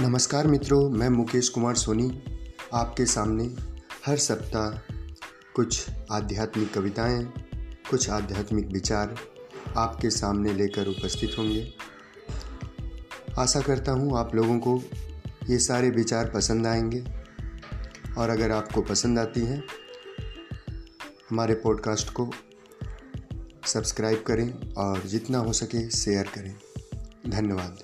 नमस्कार मित्रों, मैं मुकेश कुमार सोनी आपके सामने हर सप्ताह कुछ आध्यात्मिक कविताएँ, कुछ आध्यात्मिक विचार आपके सामने लेकर उपस्थित होंगे। आशा करता हूँ आप लोगों को ये सारे विचार पसंद आएँगे और अगर आपको पसंद आती हैं, हमारे पॉडकास्ट को सब्सक्राइब करें और जितना हो सके शेयर करें। धन्यवाद।